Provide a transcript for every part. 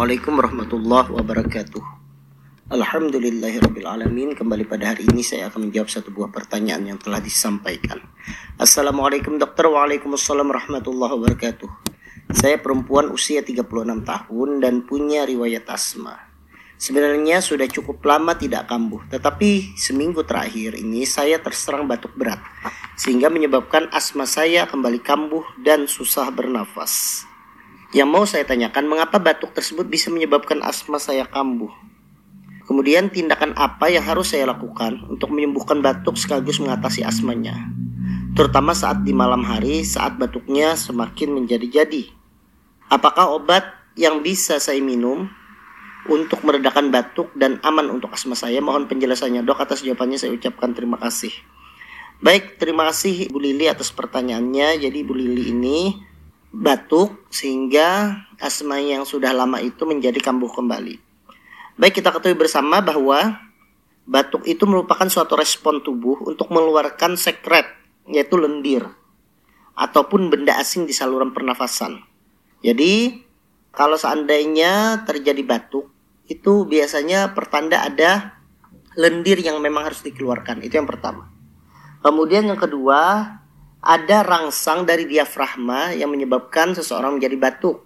Assalamualaikum warahmatullahi wabarakatuh. Alhamdulillahirrabbilalamin Kembali pada hari ini saya akan menjawab satu buah pertanyaan yang telah disampaikan. Assalamualaikum dokter. Waalaikumsalam warahmatullahi wabarakatuh. Saya perempuan usia 36 tahun dan punya riwayat asma. Sebenarnya sudah cukup lama tidak kambuh Tetapi seminggu terakhir ini saya terserang batuk berat Sehingga menyebabkan asma saya kembali kambuh dan susah bernafas yang mau saya tanyakan, mengapa batuk tersebut bisa menyebabkan asma saya kambuh? Kemudian tindakan apa yang harus saya lakukan untuk menyembuhkan batuk sekaligus mengatasi asmanya? Terutama saat di malam hari saat batuknya semakin menjadi-jadi. Apakah obat yang bisa saya minum untuk meredakan batuk dan aman untuk asma saya? Mohon penjelasannya dok atas jawabannya saya ucapkan terima kasih. Baik, terima kasih Bu Lili atas pertanyaannya. Jadi Bu Lili ini batuk sehingga asma yang sudah lama itu menjadi kambuh kembali. Baik kita ketahui bersama bahwa batuk itu merupakan suatu respon tubuh untuk mengeluarkan sekret yaitu lendir ataupun benda asing di saluran pernafasan. Jadi kalau seandainya terjadi batuk itu biasanya pertanda ada lendir yang memang harus dikeluarkan. Itu yang pertama. Kemudian yang kedua, ada rangsang dari diafragma yang menyebabkan seseorang menjadi batuk.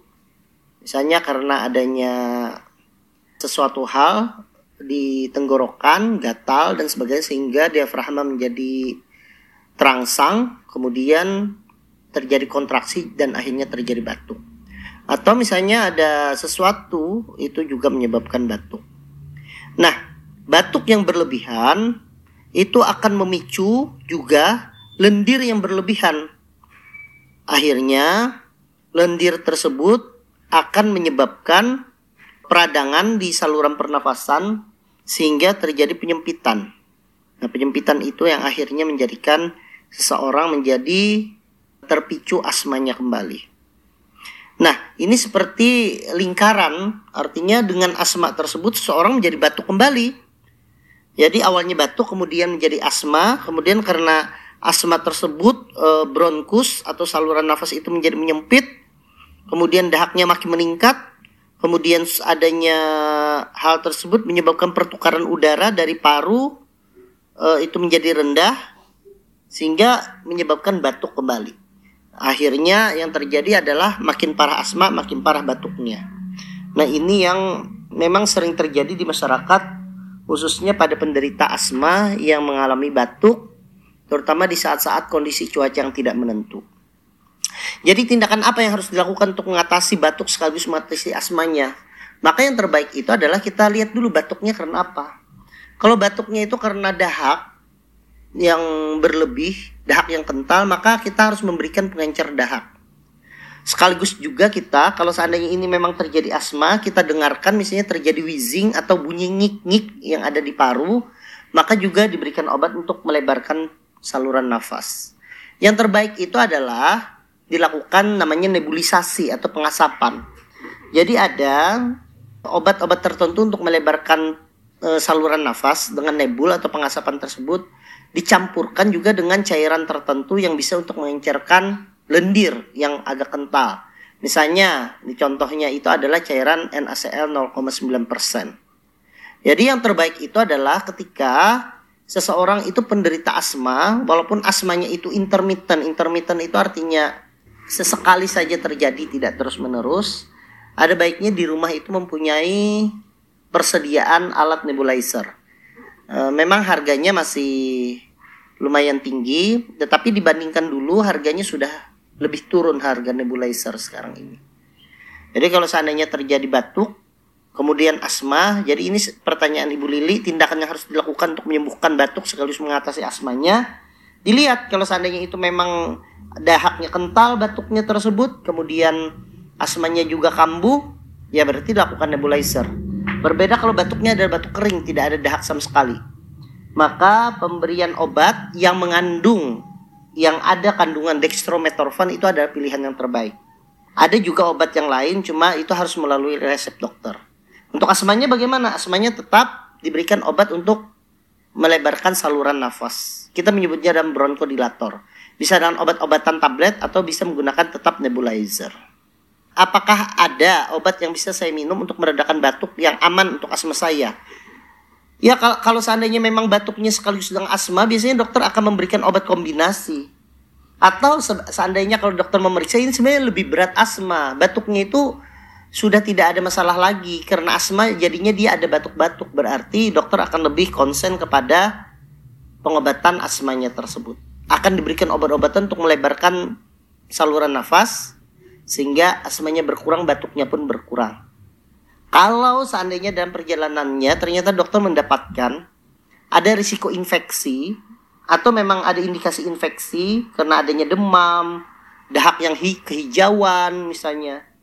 Misalnya karena adanya sesuatu hal di tenggorokan, gatal dan sebagainya sehingga diafragma menjadi terangsang, kemudian terjadi kontraksi dan akhirnya terjadi batuk. Atau misalnya ada sesuatu itu juga menyebabkan batuk. Nah, batuk yang berlebihan itu akan memicu juga lendir yang berlebihan. Akhirnya, lendir tersebut akan menyebabkan peradangan di saluran pernafasan sehingga terjadi penyempitan. Nah, penyempitan itu yang akhirnya menjadikan seseorang menjadi terpicu asmanya kembali. Nah, ini seperti lingkaran, artinya dengan asma tersebut seseorang menjadi batuk kembali. Jadi awalnya batuk, kemudian menjadi asma, kemudian karena asma tersebut e, bronkus atau saluran nafas itu menjadi menyempit, kemudian dahaknya makin meningkat, kemudian adanya hal tersebut menyebabkan pertukaran udara dari paru e, itu menjadi rendah sehingga menyebabkan batuk kembali. Akhirnya yang terjadi adalah makin parah asma, makin parah batuknya. Nah, ini yang memang sering terjadi di masyarakat khususnya pada penderita asma yang mengalami batuk terutama di saat-saat kondisi cuaca yang tidak menentu. Jadi tindakan apa yang harus dilakukan untuk mengatasi batuk sekaligus mengatasi asmanya? Maka yang terbaik itu adalah kita lihat dulu batuknya karena apa. Kalau batuknya itu karena dahak yang berlebih, dahak yang kental, maka kita harus memberikan pengencer dahak. Sekaligus juga kita, kalau seandainya ini memang terjadi asma, kita dengarkan misalnya terjadi wheezing atau bunyi ngik-ngik yang ada di paru, maka juga diberikan obat untuk melebarkan saluran nafas. Yang terbaik itu adalah dilakukan namanya nebulisasi atau pengasapan. Jadi ada obat-obat tertentu untuk melebarkan e, saluran nafas dengan nebul atau pengasapan tersebut dicampurkan juga dengan cairan tertentu yang bisa untuk mengencerkan lendir yang agak kental. Misalnya, di contohnya itu adalah cairan NaCl 0,9%. Jadi yang terbaik itu adalah ketika seseorang itu penderita asma, walaupun asmanya itu intermittent, intermittent itu artinya sesekali saja terjadi, tidak terus-menerus, ada baiknya di rumah itu mempunyai persediaan alat nebulizer. E, memang harganya masih lumayan tinggi, tetapi dibandingkan dulu harganya sudah lebih turun harga nebulizer sekarang ini. Jadi kalau seandainya terjadi batuk, kemudian asma. Jadi ini pertanyaan Ibu Lili, tindakan yang harus dilakukan untuk menyembuhkan batuk sekaligus mengatasi asmanya. Dilihat kalau seandainya itu memang dahaknya kental batuknya tersebut, kemudian asmanya juga kambuh, ya berarti dilakukan nebulizer. Berbeda kalau batuknya adalah batuk kering, tidak ada dahak sama sekali. Maka pemberian obat yang mengandung yang ada kandungan dextromethorphan itu adalah pilihan yang terbaik. Ada juga obat yang lain, cuma itu harus melalui resep dokter. Untuk asmanya bagaimana? Asmanya tetap diberikan obat untuk melebarkan saluran nafas. Kita menyebutnya dalam bronkodilator. Bisa dengan obat-obatan tablet atau bisa menggunakan tetap nebulizer. apakah ada obat yang bisa saya minum untuk meredakan batuk yang aman untuk asma saya? Ya kalau, seandainya memang batuknya sekaligus dengan asma, biasanya dokter akan memberikan obat kombinasi. Atau seandainya kalau dokter memeriksa ini sebenarnya lebih berat asma, batuknya itu sudah tidak ada masalah lagi karena asma jadinya dia ada batuk-batuk berarti dokter akan lebih konsen kepada pengobatan asmanya tersebut. Akan diberikan obat-obatan untuk melebarkan saluran nafas sehingga asmanya berkurang, batuknya pun berkurang. Kalau seandainya dalam perjalanannya ternyata dokter mendapatkan ada risiko infeksi atau memang ada indikasi infeksi karena adanya demam, dahak yang hi kehijauan misalnya.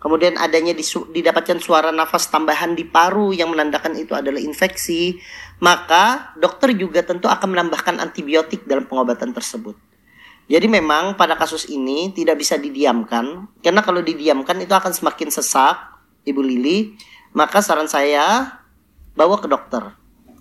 Kemudian adanya didapatkan suara nafas tambahan di paru yang menandakan itu adalah infeksi, maka dokter juga tentu akan menambahkan antibiotik dalam pengobatan tersebut. Jadi memang pada kasus ini tidak bisa didiamkan, karena kalau didiamkan itu akan semakin sesak, Ibu Lili, maka saran saya bawa ke dokter.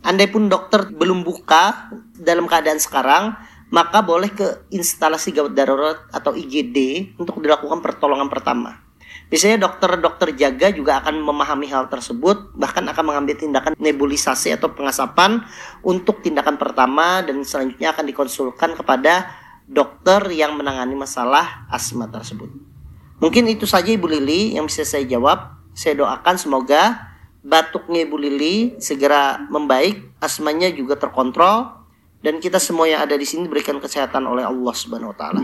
Andai pun dokter belum buka dalam keadaan sekarang, maka boleh ke instalasi gawat darurat atau IGD untuk dilakukan pertolongan pertama. Biasanya dokter-dokter jaga juga akan memahami hal tersebut, bahkan akan mengambil tindakan nebulisasi atau pengasapan untuk tindakan pertama dan selanjutnya akan dikonsulkan kepada dokter yang menangani masalah asma tersebut. Mungkin itu saja Ibu Lili yang bisa saya jawab. Saya doakan semoga batuknya Ibu Lili segera membaik, asmanya juga terkontrol dan kita semua yang ada di sini diberikan kesehatan oleh Allah Subhanahu wa taala.